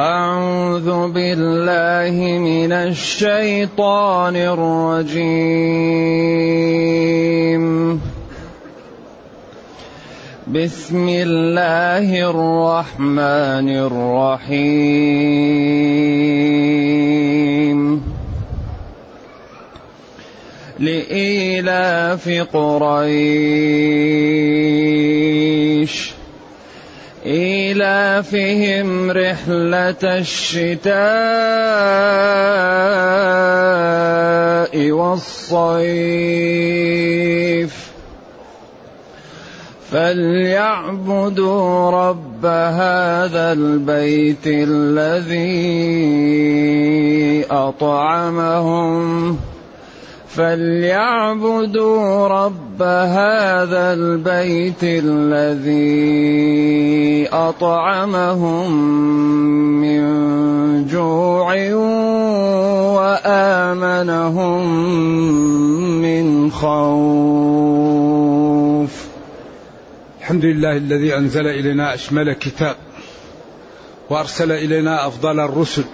أعوذ بالله من الشيطان الرجيم. بسم الله الرحمن الرحيم. لإيلاف قريش. إيلافهم رحلة الشتاء والصيف. فليعبدوا رب هذا البيت الذي أطعمهم. فليعبدوا رب هذا البيت الذي أطعمهم من جوع وآمنهم من خوف. الحمد لله الذي أنزل إلينا أشمل كتاب وأرسل إلينا أفضل الرسل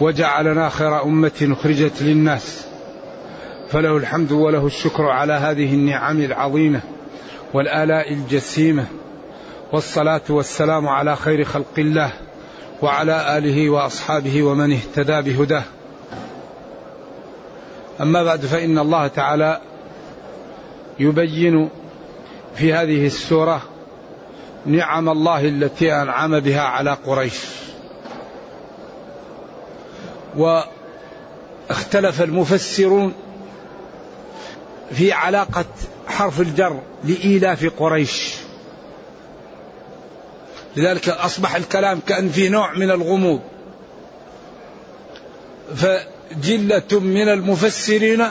وجعلنا خير أمة أخرجت للناس. فله الحمد وله الشكر على هذه النعم العظيمة والآلاء الجسيمة والصلاة والسلام على خير خلق الله وعلى آله وأصحابه ومن اهتدى بهداه. أما بعد فإن الله تعالى يبين في هذه السورة نعم الله التي أنعم بها على قريش. واختلف المفسرون في علاقة حرف الجر لإيلاف قريش. لذلك أصبح الكلام كأن في نوع من الغموض. فجلة من المفسرين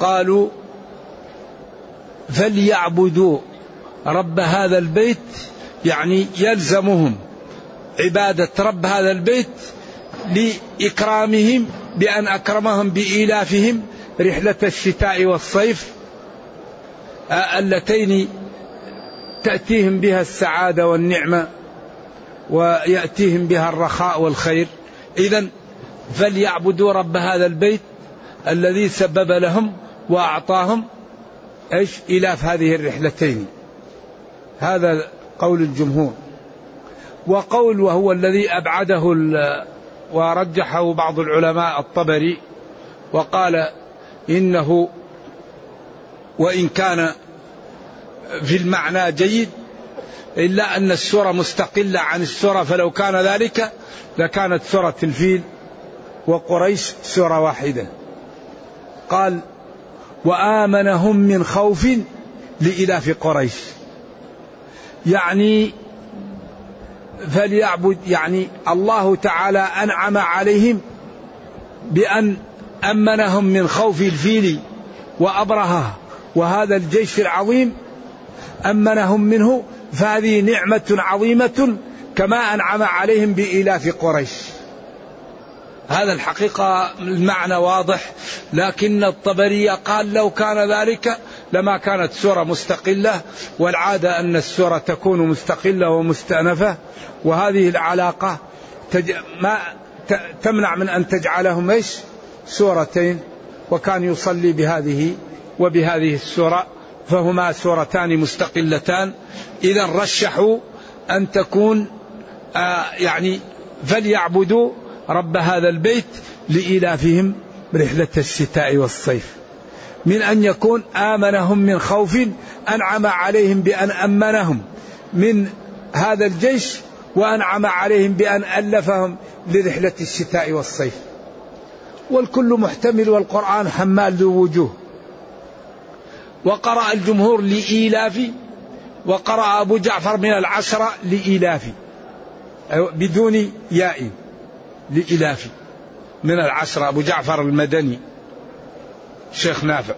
قالوا فليعبدوا رب هذا البيت يعني يلزمهم عبادة رب هذا البيت لإكرامهم بأن أكرمهم بإيلافهم رحلة الشتاء والصيف اللتين تأتيهم بها السعادة والنعمة ويأتيهم بها الرخاء والخير. إذا فليعبدوا رب هذا البيت الذي سبب لهم وأعطاهم إيش؟ إلاف هذه الرحلتين. هذا قول الجمهور. وقول وهو الذي أبعده ورجحه بعض العلماء الطبري وقال إنه وإن كان في المعنى جيد إلا أن السورة مستقلة عن السورة فلو كان ذلك لكانت سورة الفيل وقريش سورة واحدة. قال وآمنهم من خوف لإلاف قريش. يعني فليعبد يعني الله تعالى أنعم عليهم بأن أمنهم من خوف الفيل وأبرهة وهذا الجيش العظيم أمنهم منه فهذه نعمة عظيمة كما أنعم عليهم بإيلاف قريش. هذا الحقيقة المعنى واضح لكن الطبري قال لو كان ذلك لما كانت سورة مستقلة والعادة أن السورة تكون مستقلة ومستأنفة وهذه العلاقة تج... ما ت... تمنع من أن تجعلهم إيش؟ سورتين وكان يصلي بهذه وبهذه السورة فهما سورتان مستقلتان. إذا رشحوا أن تكون آه يعني فليعبدوا رب هذا البيت لإيلافهم رحلة الشتاء والصيف. من أن يكون آمنهم من خوف أنعم عليهم بأن أمنهم من هذا الجيش وأنعم عليهم بأن ألفهم لرحلة الشتاء والصيف. والكل محتمل والقرآن حمال ذو وجوه. وقرأ الجمهور لإيلاف وقرأ أبو جعفر من العشرة لإيلاف. بدون ياء لإلاف من العشرة أبو جعفر المدني شيخ نافع.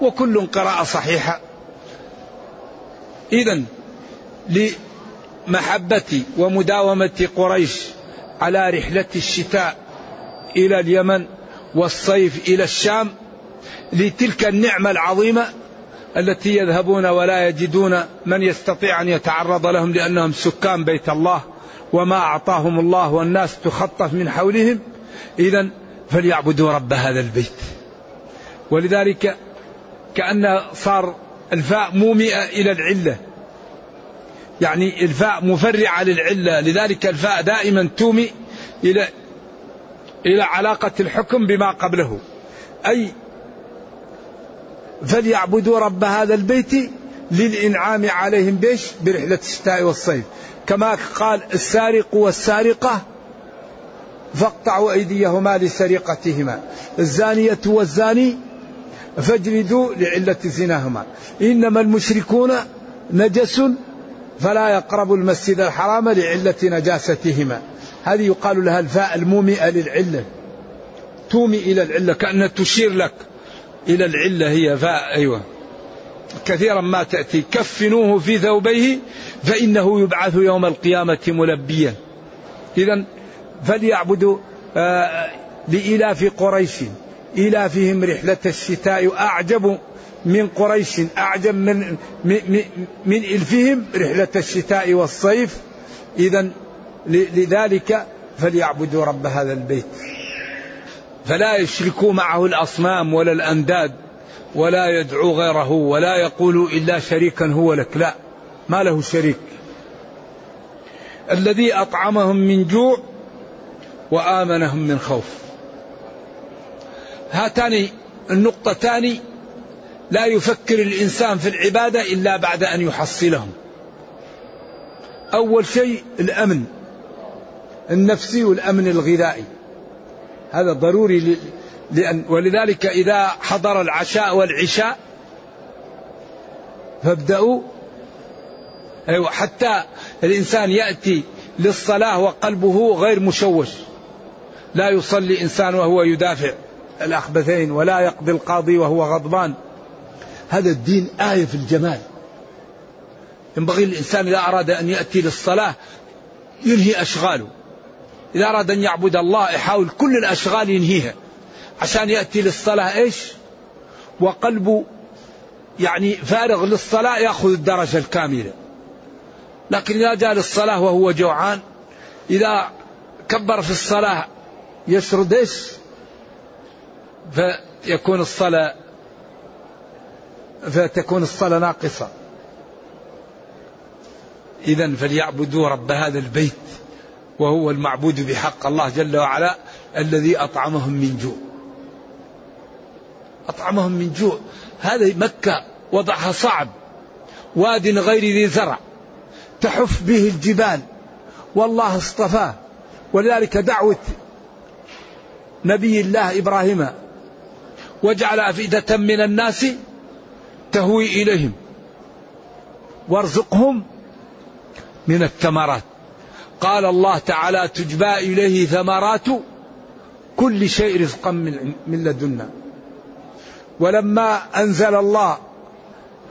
وكل قراءة صحيحة. إذا لمحبة ومداومة قريش على رحلة الشتاء إلى اليمن والصيف إلى الشام لتلك النعمة العظيمة التي يذهبون ولا يجدون من يستطيع أن يتعرض لهم لأنهم سكان بيت الله وما أعطاهم الله والناس تخطف من حولهم. إذا فليعبدوا رب هذا البيت. ولذلك كأن صار الفاء مومئة إلى العلة. يعني الفاء مفرعة للعلة. لذلك الفاء دائما تومي إلى إلى علاقة الحكم بما قبله. أي فليعبدوا رب هذا البيت للإنعام عليهم بيش برحلة الشتاء والصيف. كما قال السارق والسارقة فاقطعوا أيديهما لسرقتهما. الزانية والزاني فاجلدوا لعلة زناهما. إنما المشركون نجس فلا يقربوا المسجد الحرام لعلة نجاستهما. هذه يقال لها الفاء المومئة للعلة. تومي إلى العلة كأنها تشير لك إلى العلة هي فاء أيوة. كثيرا ما تأتي. كفنوه في ثوبيه فإنه يبعث يوم القيامة ملبيا. إذا فليعبدوا آه لإلاف قريش. إلافهم رحلة الشتاء أعجب من قريش أعجب من, من, من إلفهم رحلة الشتاء والصيف. إذا لذلك فليعبدوا رب هذا البيت. فلا يشركوا معه الأصنام ولا الأنداد ولا يدعو غيره ولا يقول إلا شريكا هو لك. لا ما له شريك. الذي أطعمهم من جوع وآمنهم من خوف. هاتان النقطتان لا يفكر الإنسان في العبادة إلا بعد أن يحصلهم. أول شيء الأمن. النفسي والأمن الغذائي. هذا ضروري لأن ولذلك إذا حضر العشاء والعشاء فابدأوا. أيوة حتى الإنسان يأتي للصلاة وقلبه غير مشوش. لا يصلي إنسان وهو يدافع الأخبثين ولا يقضي القاضي وهو غضبان. هذا الدين آية في الجمال. ينبغي الإنسان إذا أراد أن يأتي للصلاة ينهي أشغاله. إذا أراد أن يعبد الله يحاول كل الأشغال ينهيها. عشان يأتي للصلاة إيش؟ وقلبه يعني فارغ للصلاة يأخذ الدرجة الكاملة. لكن إذا جاء للصلاة وهو جوعان إذا كبر في الصلاة يشرد إيش؟ فيكون الصلاة فتكون الصلاة ناقصة. إذا فليعبدوا رب هذا البيت. وهو المعبود بحق الله جل وعلا الذي أطعمهم من جوع. أطعمهم من جوع. هذه مكة وضعها صعب. واد غير ذي زرع. تحف به الجبال. والله اصطفاه. ولذلك دعوة نبي الله إبراهيم. وجعل أفئدة من الناس تهوي إليهم. وارزقهم من الثمرات. قال الله تعالى تجبى إليه ثمرات كل شيء رزقا من, لدنا. ولما أنزل الله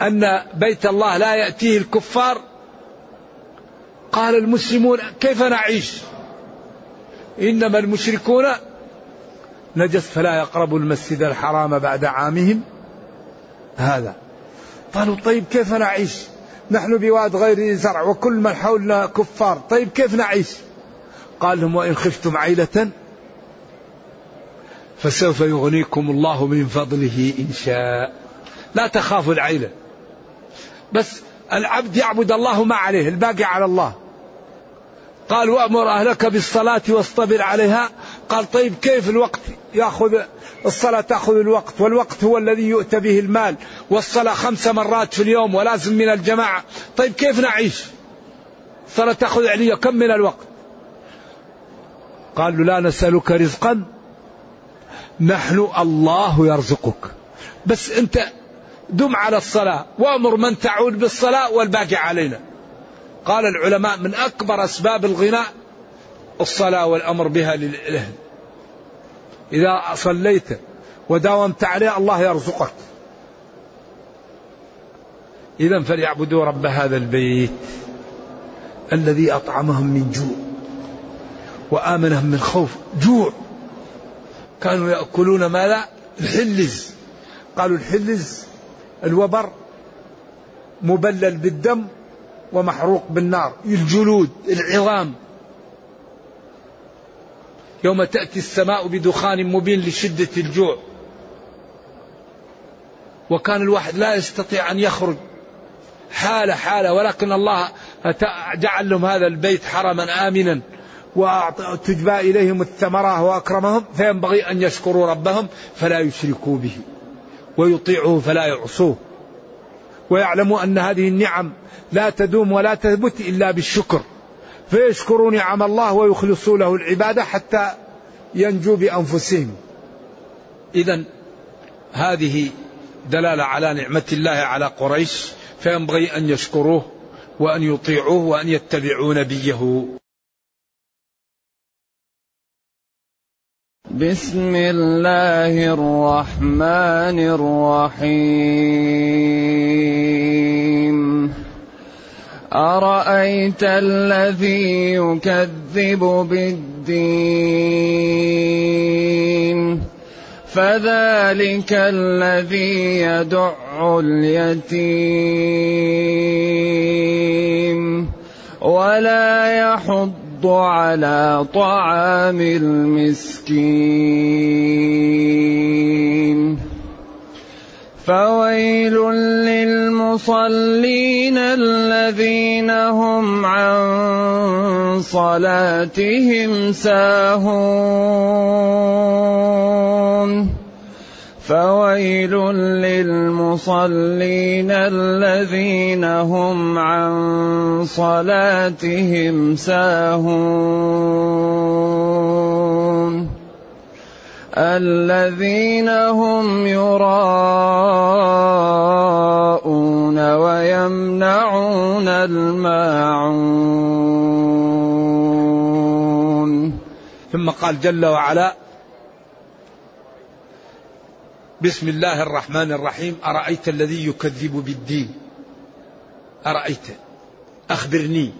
أن بيت الله لا يأتيه الكفار قال المسلمون كيف نعيش؟ إنما المشركون نجس فلا يقربوا المسجد الحرام بعد عامهم. هذا. قالوا طيب كيف نعيش؟ نحن بواد غير زرع وكل من حولنا كفار. طيب كيف نعيش؟ قال لهم وإن خفتم عيلة فسوف يغنيكم الله من فضله إن شاء. لا تخافوا العيلة. بس العبد يعبد الله ما عليه الباقي على الله. قال وأمر أهلك بالصلاة واصطبر عليها قال طيب كيف الوقت؟ يأخذ الصلاة تأخذ الوقت والوقت هو الذي يؤتى به المال والصلاة خمس مرات في اليوم ولازم من الجماعة. طيب كيف نعيش؟ الصلاة تأخذ علي كم من الوقت؟ قال له لا نسألك رزقا نحن الله يرزقك. بس أنت دم على الصلاة وأمر من تعود بالصلاة والباقي علينا. قال العلماء من أكبر أسباب الغناء الصلاة والأمر بها للأهل إذا صليت وداومت عليه الله يرزقك. إذا فليعبدوا رب هذا البيت الذي أطعمهم من جوع وآمنهم من خوف. جوع. كانوا يأكلون ماذا؟ الحلز. قالوا الحلز الوبر مبلل بالدم ومحروق بالنار. الجلود العظام. يوم تأتي السماء بدخان مبين لشدة الجوع. وكان الواحد لا يستطيع أن يخرج. حالة حالة ولكن الله جعل لهم هذا البيت حرما آمنا. وتجبى إليهم الثمرة وأكرمهم فينبغي أن يشكروا ربهم فلا يشركوا به. ويطيعوه فلا يعصوه. ويعلموا أن هذه النعم لا تدوم ولا تثبت إلا بالشكر. فيشكروا نعم الله ويخلصوا له العبادة حتى ينجوا بأنفسهم. إذا هذه دلالة على نعمة الله على قريش فينبغي أن يشكروه وأن يطيعوه وأن يتبعوا نبيه. بسم الله الرحمن الرحيم. أرأيت الذي يكذب بالدين؟ فذلك الذي يدع اليتيم. ولا يحض على طعام المسكين. فويل للمصلين الذين هم عن صلاتهم ساهون. فويل للمصلين الذين هم عن صلاتهم ساهون. الذين هم يراءون ويمنعون الماعون. ثم قال جل وعلا بسم الله الرحمن الرحيم. أرأيت الذي يكذب بالدين؟ أرأيت؟ أخبرني.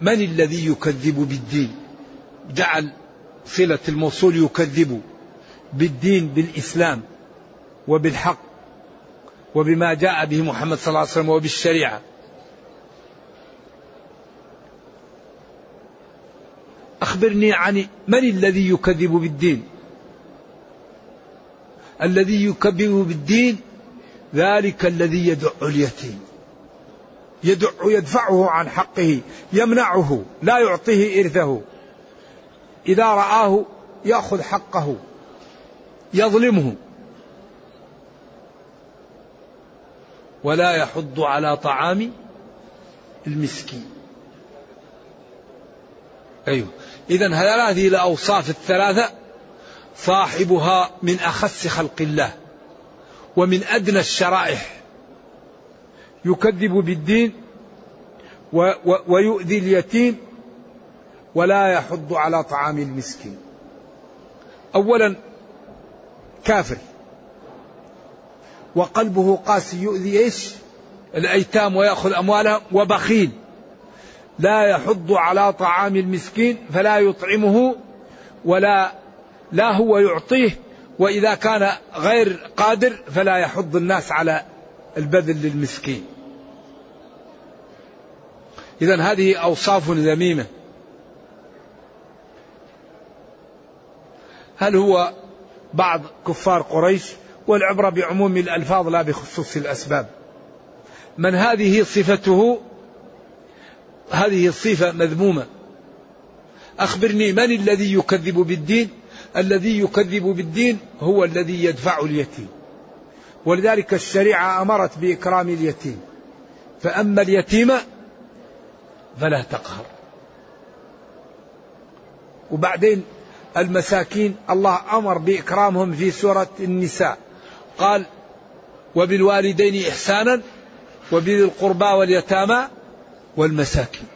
من الذي يكذب بالدين؟ جعل صلة الموصول يكذب بالدين بالإسلام وبالحق وبما جاء به محمد صلى الله عليه وسلم وبالشريعة. أخبرني عن من الذي يكذب بالدين؟ الذي يكذب بالدين ذلك الذي يدع اليتيم. يدع يدفعه عن حقه يمنعه لا يعطيه إرثه. إذا رآه يأخذ حقه يظلمه. ولا يحض على طعام المسكين. أيوه. إذا هذه الأوصاف الثلاثة؟ صاحبها من أخس خلق الله ومن أدنى الشرائح. يكذب بالدين ويؤذي اليتيم ولا يحض على طعام المسكين أولا كافر وقلبه قاسي يؤذي إيش؟ الأيتام ويأخذ اموالهم وبخيل لا يحض على طعام المسكين فلا يطعمه ولا لا هو يعطيه وإذا كان غير قادر فلا يحض الناس على البذل للمسكين. اذا هذه أوصاف ذميمة. هل هو بعض كفار قريش والعبرة بعموم الألفاظ لا بخصوص الأسباب. من هذه صفته هذه الصفة مذمومة. أخبرني من الذي يكذب بالدين؟ الذي يكذب بالدين هو الذي يدفع اليتيم. ولذلك الشريعة أمرت بإكرام اليتيم. فأما اليتيم فلا تقهر. وبعدين المساكين الله أمر بإكرامهم في سورة النساء. قال وبالوالدين إحسانا وبذي القربى واليتامى والمساكين.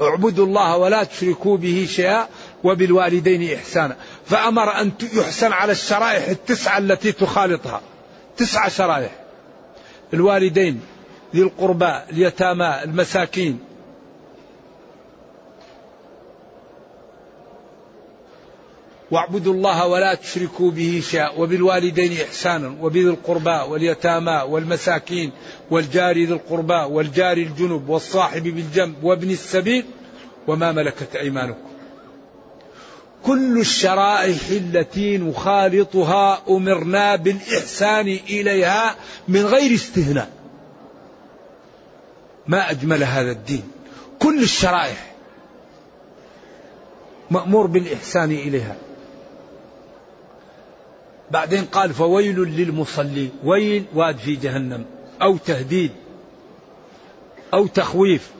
اعبدوا الله ولا تشركوا به شيئا وبالوالدين إحسانا. فأمر أن يحسن على الشرائح التسعة التي تخالطها. تسعة شرائح. الوالدين ذي القربى اليتامى المساكين. واعبدوا الله ولا تشركوا به شيئا. وبالوالدين إحسانا وبذي القربى واليتامى والمساكين والجار ذي القربى والجار الجنب والصاحب بالجنب وابن السبيل وما ملكت أيمانكم. كل الشرائح التي نخالطها أمرنا بالإحسان إليها من غير استثناء ما أجمل هذا الدين. كل الشرائح مأمور بالإحسان إليها. بعدين قال فويل للمصلين ويل واد في جهنم أو تهديد أو تخويف.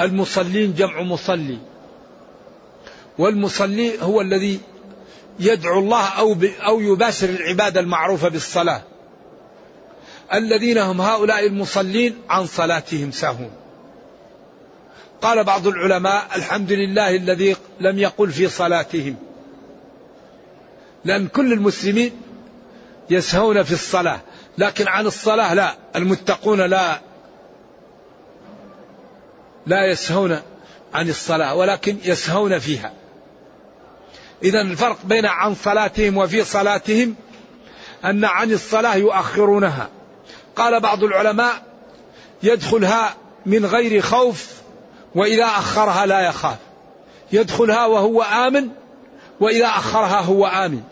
المصلين جمع مصلي والمصلي هو الذي يدعو الله أو, أو يباشر العبادة المعروفة بالصلاة. الذين هم هؤلاء المصلين عن صلاتهم ساهون. قال بعض العلماء الحمد لله الذي لم يقل في صلاتهم. لأن كل المسلمين يسهون في الصلاة لكن عن الصلاة لا المتقون لا لا يسهون عن الصلاة ولكن يسهون فيها. إذا الفرق بين عن صلاتهم وفي صلاتهم أن عن الصلاة يؤخرونها. قال بعض العلماء يدخلها من غير خوف وإذا أخرها لا يخاف. يدخلها وهو آمن وإذا أخرها هو آمن.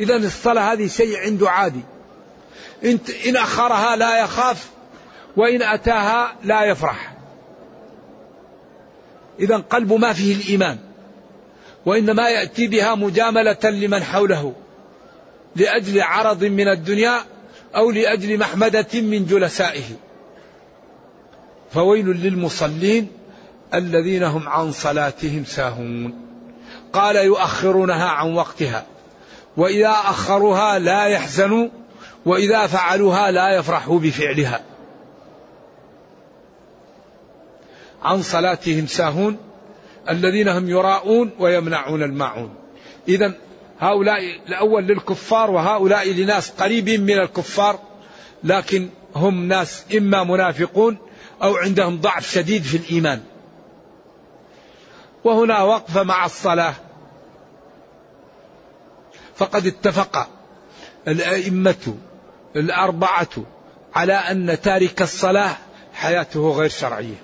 إذا الصلاة هذه شيء عنده عادي. إن أخرها لا يخاف وإن أتاها لا يفرح. إذا قلب ما فيه الإيمان وإنما يأتي بها مجاملة لمن حوله لأجل عرض من الدنيا أو لأجل محمدة من جلسائه. فويل للمصلين الذين هم عن صلاتهم ساهون. قال يؤخرونها عن وقتها. وإذا أخروها لا يحزنوا وإذا فعلوها لا يفرحوا بفعلها. عن صلاتهم ساهون الذين هم يراءون ويمنعون الماعون. إذا هؤلاء الأول للكفار وهؤلاء لناس قريبين من الكفار لكن هم ناس إما منافقون أو عندهم ضعف شديد في الإيمان. وهنا وقفة مع الصلاة. فقد اتفق الأئمة الأربعة على أن تارك الصلاة حياته غير شرعية.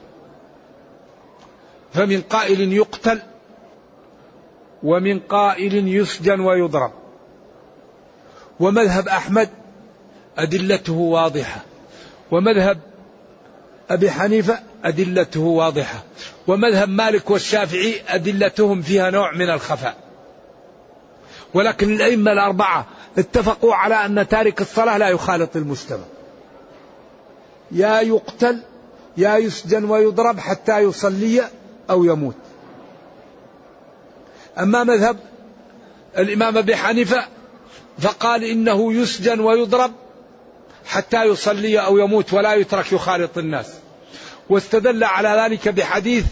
فمن قائل يقتل ومن قائل يسجن ويضرب. ومذهب أحمد أدلته واضحة. ومذهب أبي حنيفة أدلته واضحة. ومذهب مالك والشافعي أدلتهم فيها نوع من الخفاء. ولكن الأئمة الأربعة اتفقوا على أن تارك الصلاة لا يخالط المجتمع. يا يقتل يا يسجن ويضرب حتى يصلي أو يموت. أما مذهب الإمام أبي حنيفة فقال إنه يسجن ويضرب حتى يصلي أو يموت ولا يترك يخالط الناس. واستدل على ذلك بحديث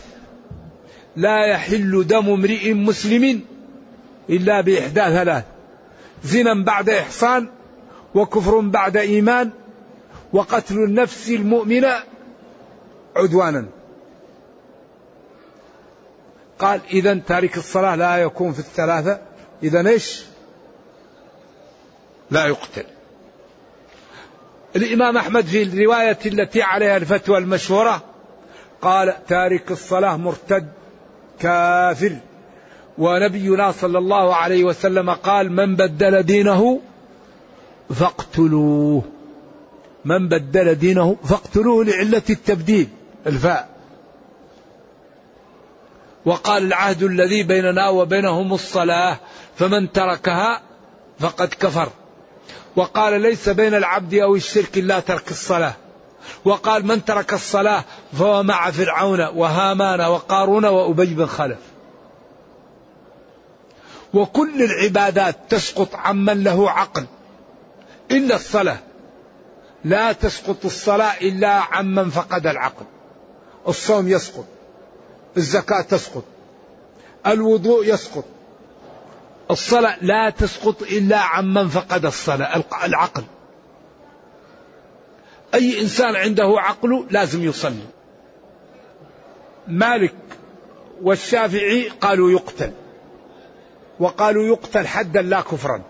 لا يحل دم امرئ مسلم إلا بإحدى ثلاث. زنا بعد إحصان وكفر بعد إيمان وقتل النفس المؤمنة عدوانا. قال إذا تارك الصلاة لا يكون في الثلاثة. إذا إيش؟ لا يقتل. الإمام أحمد في الرواية التي عليها الفتوى المشهورة قال تارك الصلاة مرتد كافر. ونبينا صلى الله عليه وسلم قال من بدل دينه فاقتلوه. من بدل دينه فاقتلوه لعلة التبديل الفاء. وقال العهد الذي بيننا وبينهم الصلاة فمن تركها فقد كفر. وقال ليس بين العبد أو الشرك إلا ترك الصلاة. وقال من ترك الصلاة فهو مع فرعون وهامان وقارون وأبي بن خلف. وكل العبادات تسقط عمن له عقل. إلا الصلاة لا تسقط الصلاة إلا عمن فقد العقل. الصوم يسقط الزكاة تسقط الوضوء يسقط. الصلاة لا تسقط إلا عمن فقد الصلاة العقل. أي إنسان عنده عقل لازم يصلي. مالك والشافعي قالوا يقتل. وقالوا يقتل حدا لا كفرا.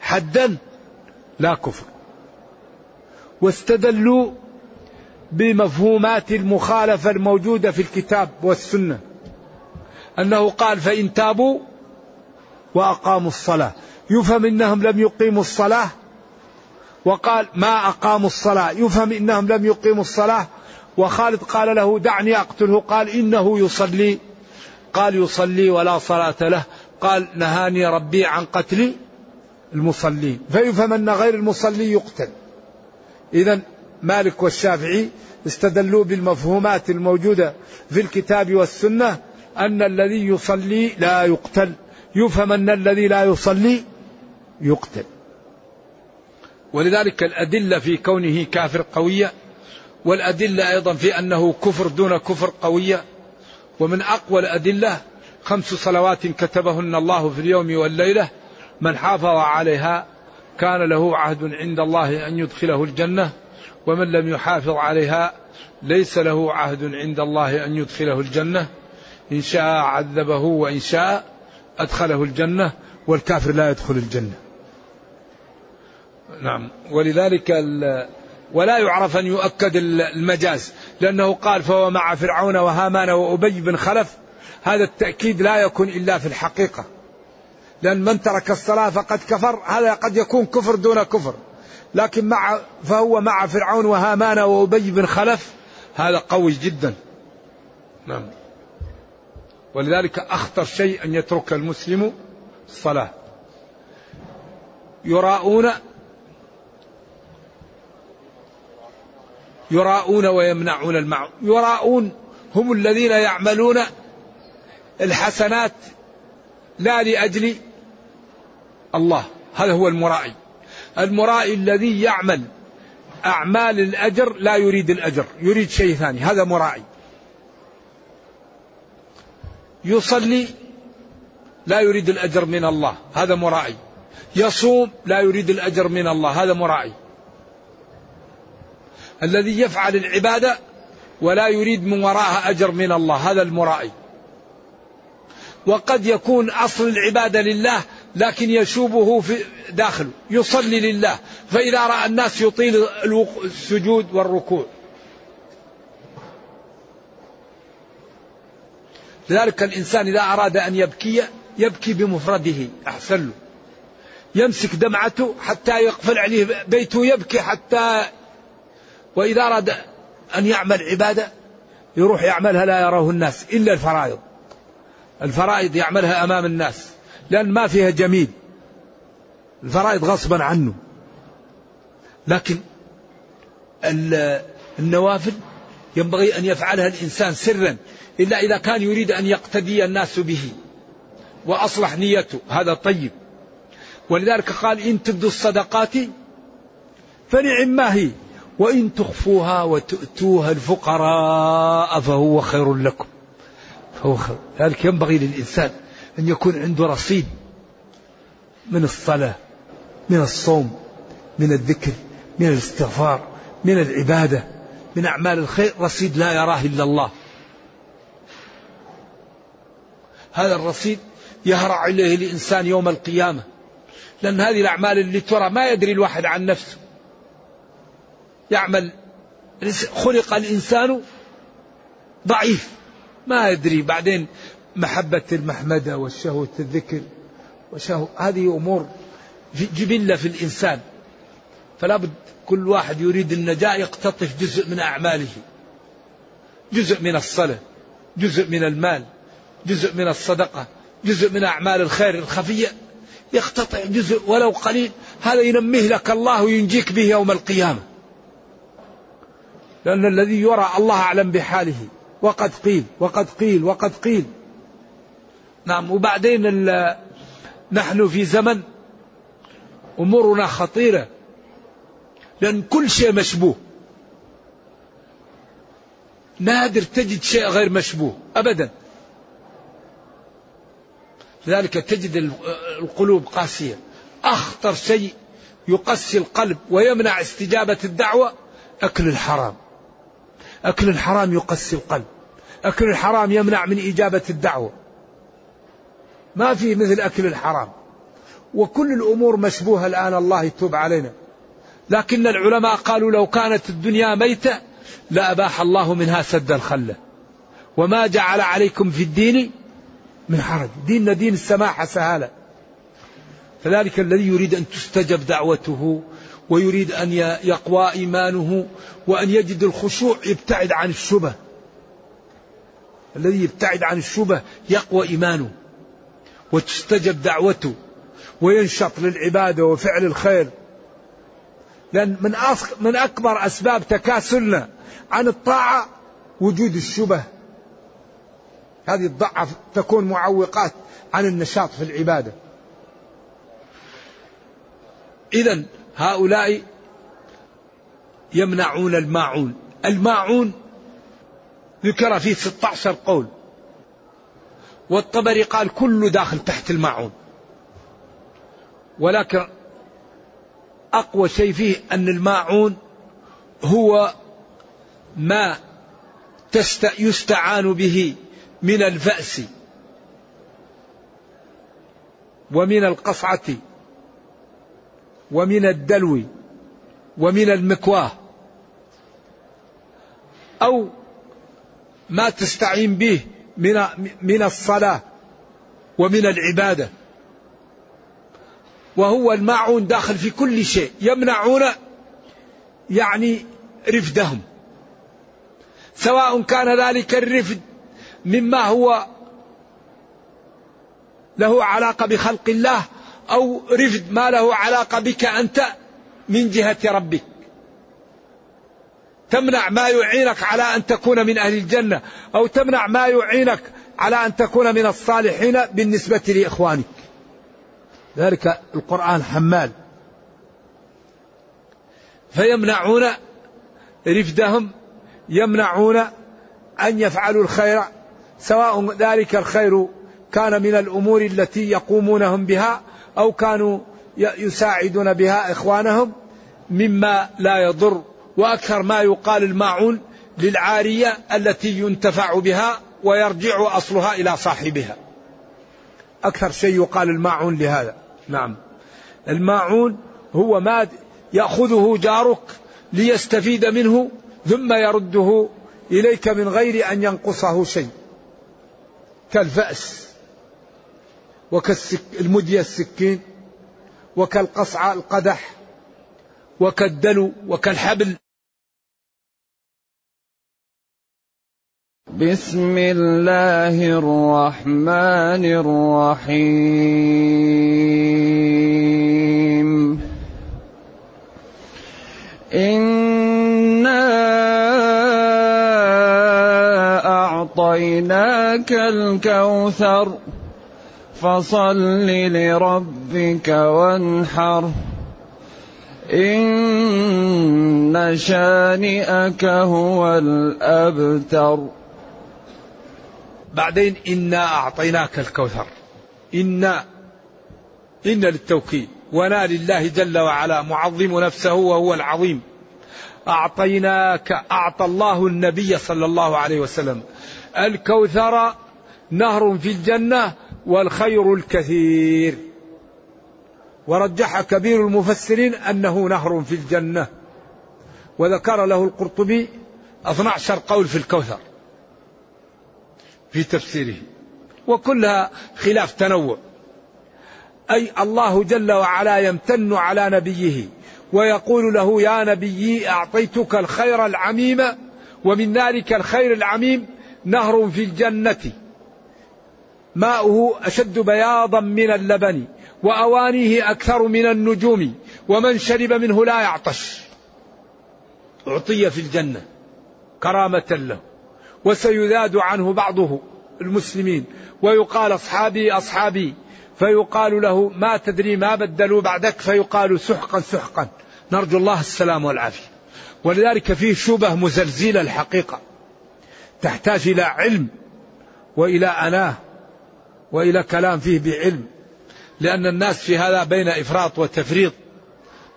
حدا لا كفر. واستدلوا بمفهومات المخالفة الموجودة في الكتاب والسنة. أنه قال فإن تابوا وأقاموا الصلاة. يفهم إنهم لم يقيموا الصلاة وقال ما أقاموا الصلاة. يفهم إنهم لم يقيموا الصلاة وخالد قال له دعني أقتله. قال إنه يصلي. قال يصلي ولا صلاة له. قال نهاني ربي عن قتل المصلين. فيفهم أن غير المصلي يقتل. إذا مالك والشافعي استدلوا بالمفهومات الموجودة في الكتاب والسنة أن الذي يصلي لا يقتل. يفهم أن الذي لا يصلي يقتل. ولذلك الأدلة في كونه كافر قوية والأدلة أيضا في أنه كفر دون كفر قوية. ومن أقوى الأدلة خمس صلوات كتبهن الله في اليوم والليلة من حافظ عليها كان له عهد عند الله أن يدخله الجنة ومن لم يحافظ عليها ليس له عهد عند الله أن يدخله الجنة. إن شاء عذبه وإن شاء أدخله الجنة والكافر لا يدخل الجنة. نعم. ولذلك ولا يعرف أن يؤكد المجاز لأنه قال فهو مع فرعون وهامان وأبي بن خلف هذا التأكيد لا يكون إلا في الحقيقة. لأن من ترك الصلاة فقد كفر هذا قد يكون كفر دون كفر. لكن مع فهو مع فرعون وهامان وأبي بن خلف هذا قوي جدا. نعم. ولذلك أخطر شيء أن يترك المسلم الصلاة. يراؤون يراؤون ويمنعون المعروف يراؤون هم الذين يعملون الحسنات لا لأجل الله. هذا هو المرائي. المرائي الذي يعمل أعمال الأجر لا يريد الأجر يريد شيء ثاني. هذا مرائي. يصلي لا يريد الأجر من الله. هذا مرائي. يصوم لا يريد الأجر من الله. هذا مرائي. الذي يفعل العبادة ولا يريد من وراءها أجر من الله. هذا المرائي. وقد يكون أصل العبادة لله لكن يشوبه في داخله يصلي لله فإذا رأى الناس يطيل السجود والركوع. لذلك الإنسان إذا أراد أن يبكي يبكي بمفرده أحسن له. يمسك دمعته حتى يقفل عليه بيته يبكي حتى وإذا أراد أن يعمل عبادة يروح يعملها لا يراه الناس إلا الفرائض. الفرائض يعملها أمام الناس لأن ما فيها جميل. الفرائض غصبا عنه. لكن النوافل ينبغي أن يفعلها الإنسان سرا إلا إذا كان يريد أن يقتدي الناس به وأصلح نيته. هذا طيب. ولذلك قال إن تبدوا الصدقات فنعم ما هي وإن تخفوها وتؤتوها الفقراء فهو خير لكم. فهو خير ذلك ينبغي للإنسان أن يكون عنده رصيد من الصلاة من الصوم من الذكر من الاستغفار من العبادة من أعمال الخير. رصيد لا يراه إلا الله. هذا الرصيد يهرع إليه الإنسان يوم القيامة. لأن هذه الأعمال اللي ترى ما يدري الواحد عن نفسه. يعمل خلق الإنسان ضعيف. ما يدري بعدين محبة المحمدة والشهوة الذكر وشهوة هذه أمور جبلة في الإنسان. فلا بد كل واحد يريد النجاة يقتطف جزء من أعماله. جزء من الصلاة جزء من المال جزء من الصدقة جزء من أعمال الخير الخفية. يقتطع جزء ولو قليل. هذا ينميه لك الله وينجيك به يوم القيامة. لأن الذي يرى الله أعلم بحاله. وقد قيل وقد قيل وقد قيل. نعم وبعدين نحن في زمن أمورنا خطيرة. لأن كل شيء مشبوه. نادر تجد شيء غير مشبوه أبدا. لذلك تجد القلوب قاسية. أخطر شيء يقسي القلب ويمنع استجابة الدعوة أكل الحرام. أكل الحرام يقسي القلب. أكل الحرام يمنع من إجابة الدعوة. ما في مثل أكل الحرام. وكل الأمور مشبوهة الآن الله يتوب علينا. لكن العلماء قالوا لو كانت الدنيا ميتة لأباح الله منها سد الخلة. وما جعل عليكم في الدين من حرج. ديننا دين السماحة سهالة. فذلك الذي يريد أن تستجب دعوته ويريد أن يقوى إيمانه وأن يجد الخشوع يبتعد عن الشبه. الذي يبتعد عن الشبه يقوى إيمانه وتستجب دعوته وينشط للعبادة وفعل الخير. لأن من من أكبر أسباب تكاسلنا عن الطاعة وجود الشبه. هذه الضعف تكون معوقات عن النشاط في العبادة. إذا هؤلاء يمنعون الماعون. الماعون ذكر فيه 16 قول. والطبري قال كله داخل تحت الماعون. ولكن أقوى شيء فيه أن الماعون هو ما يستعان به من الفأس ومن القصعة. ومن الدلو ومن المكواه أو ما تستعين به من من الصلاة ومن العبادة. وهو الماعون داخل في كل شيء. يمنعون يعني رفدهم. سواء كان ذلك الرفد مما هو له علاقة بخلق الله أو رفد ما له علاقة بك أنت من جهة ربك. تمنع ما يعينك على أن تكون من أهل الجنة أو تمنع ما يعينك على أن تكون من الصالحين بالنسبة لإخوانك. ذلك القرآن حمال. فيمنعون رفدهم يمنعون أن يفعلوا الخير سواء ذلك الخير كان من الأمور التي يقومونهم بها أو كانوا يساعدون بها إخوانهم مما لا يضر وأكثر ما يقال الماعون للعارية التي ينتفع بها ويرجع أصلها إلى صاحبها. أكثر شيء يقال الماعون لهذا. نعم. الماعون هو ما يأخذه جارك ليستفيد منه ثم يرده إليك من غير أن ينقصه شيء. كالفأس. وكالمدية السكين وكالقصعة القدح وكالدلو وكالحبل. بسم الله الرحمن الرحيم. إنا أعطيناك الكوثر. فصل لربك وانحر. إن شانئك هو الأبتر. بعدين إنا أعطيناك الكوثر. إنا إن للتوكيد ونا لله جل وعلا. معظم نفسه وهو العظيم. أعطيناك أعطى الله النبي صلى الله عليه وسلم. الكوثر نهر في الجنة والخير الكثير. ورجح كبير المفسرين أنه نهر في الجنة. وذكر له القرطبي 12 قول في الكوثر في تفسيره. وكلها خلاف تنوع. أي الله جل وعلا يمتن على نبيه ويقول له يا نبي أعطيتك الخير العميم ومن ذلك الخير العميم نهر في الجنة. ماؤه أشد بياضا من اللبن وأوانيه أكثر من النجوم ومن شرب منه لا يعطش. أعطي في الجنة كرامة له وسيذاد عنه بعضه المسلمين ويقال أصحابي أصحابي فيقال له ما تدري ما بدلوا بعدك فيقال سحقا سحقا. نرجو الله السلام والعافية. ولذلك فيه شبه مزلزلة الحقيقة تحتاج إلى علم وإلى أناه وإلى كلام فيه بعلم. لأن الناس في هذا بين إفراط وتفريط.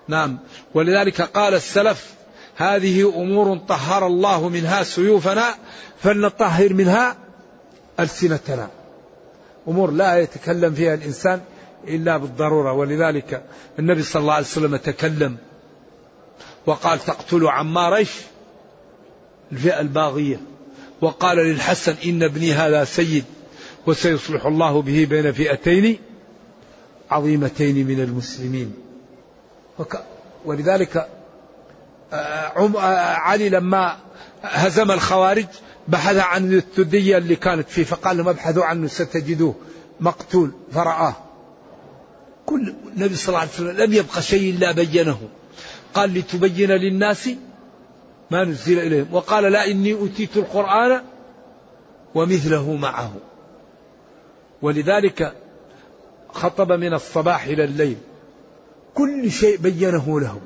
نعم. ولذلك قال السلف هذه أمور طهر الله منها سيوفنا فلنطهر منها ألسنتنا. أمور لا يتكلم فيها الإنسان إلا بالضرورة. ولذلك النبي صلى الله عليه وسلم تكلم وقال تقتل عمار إيش؟ الفئة الباغية. وقال للحسن إن ابني هذا سيد. وسيصلح الله به بين فئتين عظيمتين من المسلمين. ولذلك آه، آه، علي لما هزم الخوارج بحث عن الثدية اللي كانت فيه فقال لهم ابحثوا عنه ستجدوه مقتول فرآه. كل النبي صلى الله عليه وسلم لم يبق شيء إلا بينه. قال لتبين للناس ما نزل إليهم. وقال لا إني أوتيت القرآن ومثله معه. ولذلك خطب من الصباح إلى الليل. كل شيء بينه لهم.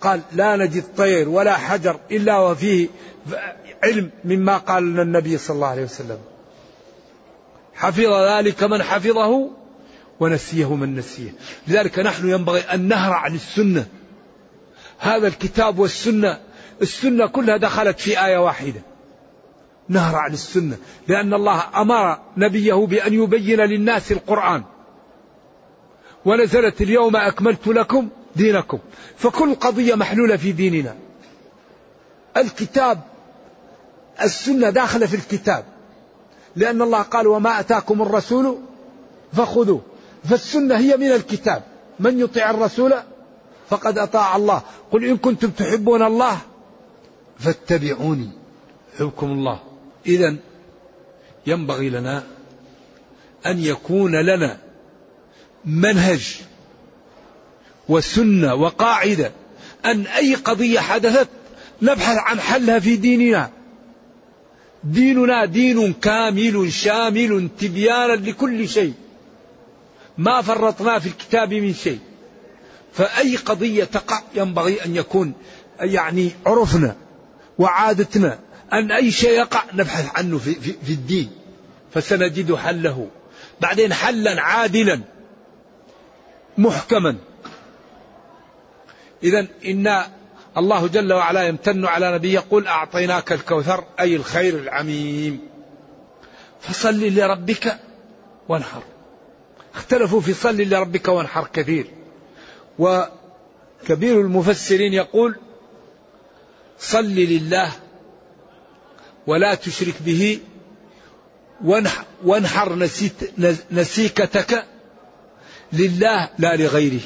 قال لا نجد طير ولا حجر إلا وفيه علم مما قال لنا النبي صلى الله عليه وسلم. حفظ ذلك من حفظه ونسيه من نسيه. لذلك نحن ينبغي أن نهرع للسنة هذا الكتاب والسنة السنة كلها دخلت في آية واحدة. نهرع للسنة لأن الله أمر نبيه بأن يبين للناس القرآن. ونزلت اليوم أكملت لكم دينكم. فكل قضية محلولة في ديننا. الكتاب السنة داخلة في الكتاب. لأن الله قال وما أتاكم الرسول فخذوه. فالسنة هي من الكتاب. من يطيع الرسول فقد أطاع الله. قل إن كنتم تحبون الله فاتبعوني. يحبكم الله. إذا ينبغي لنا أن يكون لنا منهج وسنة وقاعدة أن أي قضية حدثت نبحث عن حلها في ديننا. ديننا دين كامل شامل تبيانا لكل شيء. ما فرطنا في الكتاب من شيء. فأي قضية تقع ينبغي أن يكون يعني عرفنا وعادتنا أن أي شيء يقع نبحث عنه في, في, في الدين فسنجد حله. بعدين حلا عادلا محكما. إذا إن الله جل وعلا يمتن على نبيه يقول أعطيناك الكوثر أي الخير العميم. فصل لربك وانحر. اختلفوا في صل لربك وانحر كثير. وكبير المفسرين يقول صل لله ولا تشرك به. وانحر نسيكتك لله لا لغيره.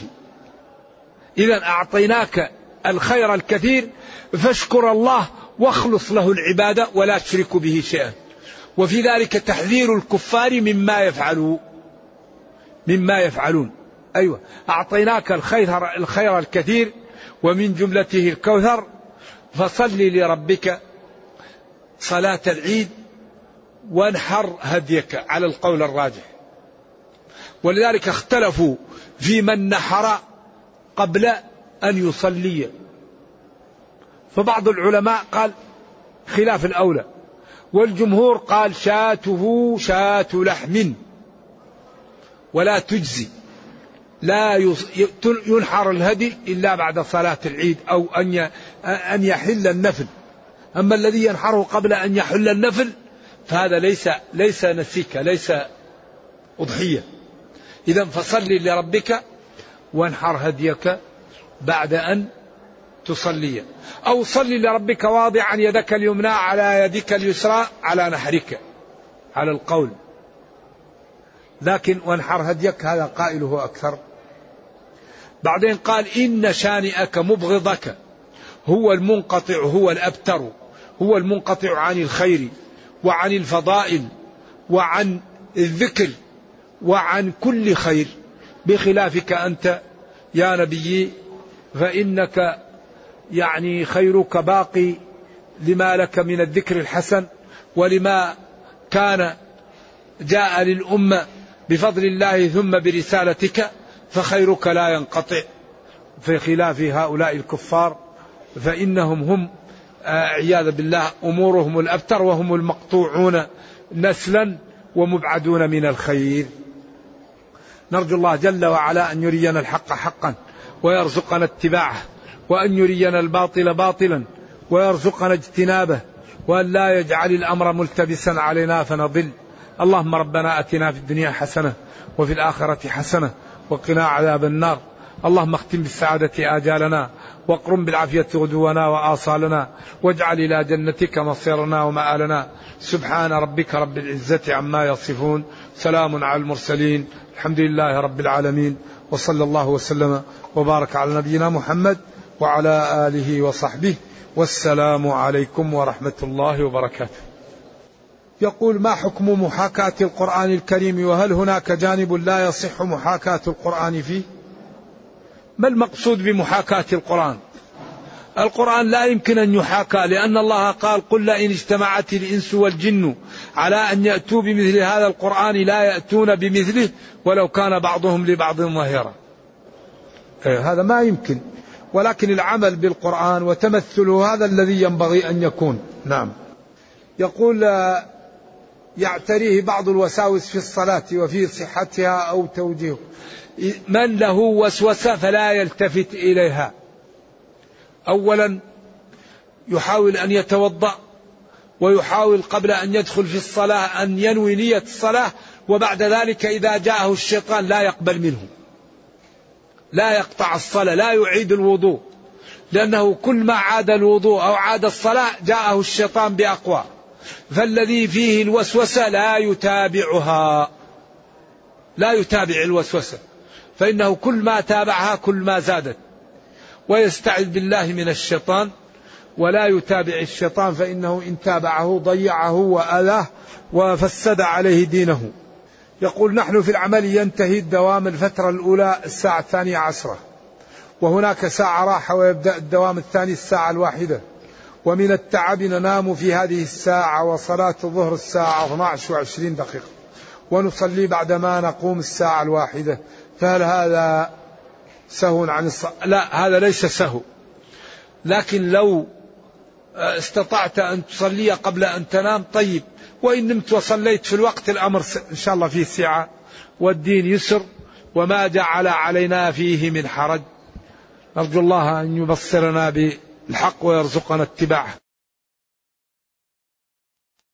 إذا أعطيناك الخير الكثير فاشكر الله واخلص له العبادة ولا تشرك به شيئا. وفي ذلك تحذير الكفار مما يفعلوا. مما يفعلون. أيوة. أعطيناك الخير, الخير الكثير ومن جملته الكوثر فصل لربك صلاة العيد وانحر هديك على القول الراجح. ولذلك اختلفوا في من نحر قبل أن يصلي. فبعض العلماء قال خلاف الأولى والجمهور قال شاته شاة لحم ولا تجزي لا ينحر الهدي إلا بعد صلاة العيد أو أن أن يحل النفل. أما الذي ينحره قبل أن يحل النفل فهذا ليس ليس نسيك ليس أضحية. إذا فصل لربك وانحر هديك بعد أن تصلي. أو صل لربك واضعا يدك اليمنى على يدك اليسرى على نحرك. على القول. لكن وانحر هديك هذا قائله أكثر. بعدين قال إن شانئك مبغضك. هو المنقطع هو الأبتر. هو المنقطع عن الخير وعن الفضائل وعن الذكر وعن كل خير. بخلافك أنت يا نبي فإنك يعني خيرك باقي لما لك من الذكر الحسن ولما كان جاء للأمة بفضل الله ثم برسالتك فخيرك لا ينقطع. في خلاف هؤلاء الكفار فإنهم هم عياذا بالله أمورهم الأبتر وهم المقطوعون نسلا ومبعدون من الخير. نرجو الله جل وعلا أن يرينا الحق حقا ويرزقنا اتباعه وأن يرينا الباطل باطلا ويرزقنا اجتنابه وأن لا يجعل الأمر ملتبسا علينا فنضل. اللهم ربنا أتنا في الدنيا حسنة وفي الآخرة حسنة وقنا عذاب النار. اللهم اختم بالسعادة آجالنا واقرم بالعافية غدونا وآصالنا واجعل إلى جنتك مصيرنا ومآلنا. سبحان ربك رب العزة عما يصفون. سلام على المرسلين. الحمد لله رب العالمين. وصلى الله وسلم وبارك على نبينا محمد وعلى آله وصحبه. والسلام عليكم ورحمة الله وبركاته. يقول ما حكم محاكاة القرآن الكريم؟ وهل هناك جانب لا يصح محاكاة القرآن فيه؟ ما المقصود بمحاكاة القرآن؟ القرآن لا يمكن أن يحاكى لأن الله قال قل لئن اجتمعت الإنس والجن على أن يأتوا بمثل هذا القرآن لا يأتون بمثله ولو كان بعضهم لبعض ظهيرا. إيه، هذا ما يمكن. ولكن العمل بالقرآن وتمثله هذا الذي ينبغي أن يكون. نعم. يقول يعتريه بعض الوساوس في الصلاة وفي صحتها أو توجيهه. من له وسوسة فلا يلتفت إليها. أولا يحاول أن يتوضأ ويحاول قبل أن يدخل في الصلاة أن ينوي نية الصلاة وبعد ذلك إذا جاءه الشيطان لا يقبل منه. لا يقطع الصلاة لا يعيد الوضوء لأنه كل ما عاد الوضوء أو عاد الصلاة جاءه الشيطان بأقوى. فالذي فيه الوسوسة لا يتابعها. لا يتابع الوسوسة. فإنه كل ما تابعها كل ما زادت. ويستعذ بالله من الشيطان ولا يتابع الشيطان فإنه إن تابعه ضيعه وأذاه وفسد عليه دينه. يقول نحن في العمل ينتهي الدوام الفترة الأولى الساعة الثانية عشرة. وهناك ساعة راحة ويبدأ الدوام الثاني الساعة الواحدة. ومن التعب ننام في هذه الساعة وصلاة الظهر الساعة 12 وعشرين دقيقة. ونصلي بعدما نقوم الساعة الواحدة. فهل هذا سهو عن الصلاة لا هذا ليس سهو. لكن لو استطعت أن تصلي قبل أن تنام طيب. وإن نمت وصليت في الوقت الأمر إن شاء الله فيه سعة. والدين يسر وما جعل علينا فيه من حرج. نرجو الله أن يبصرنا بالحق ويرزقنا اتباعه.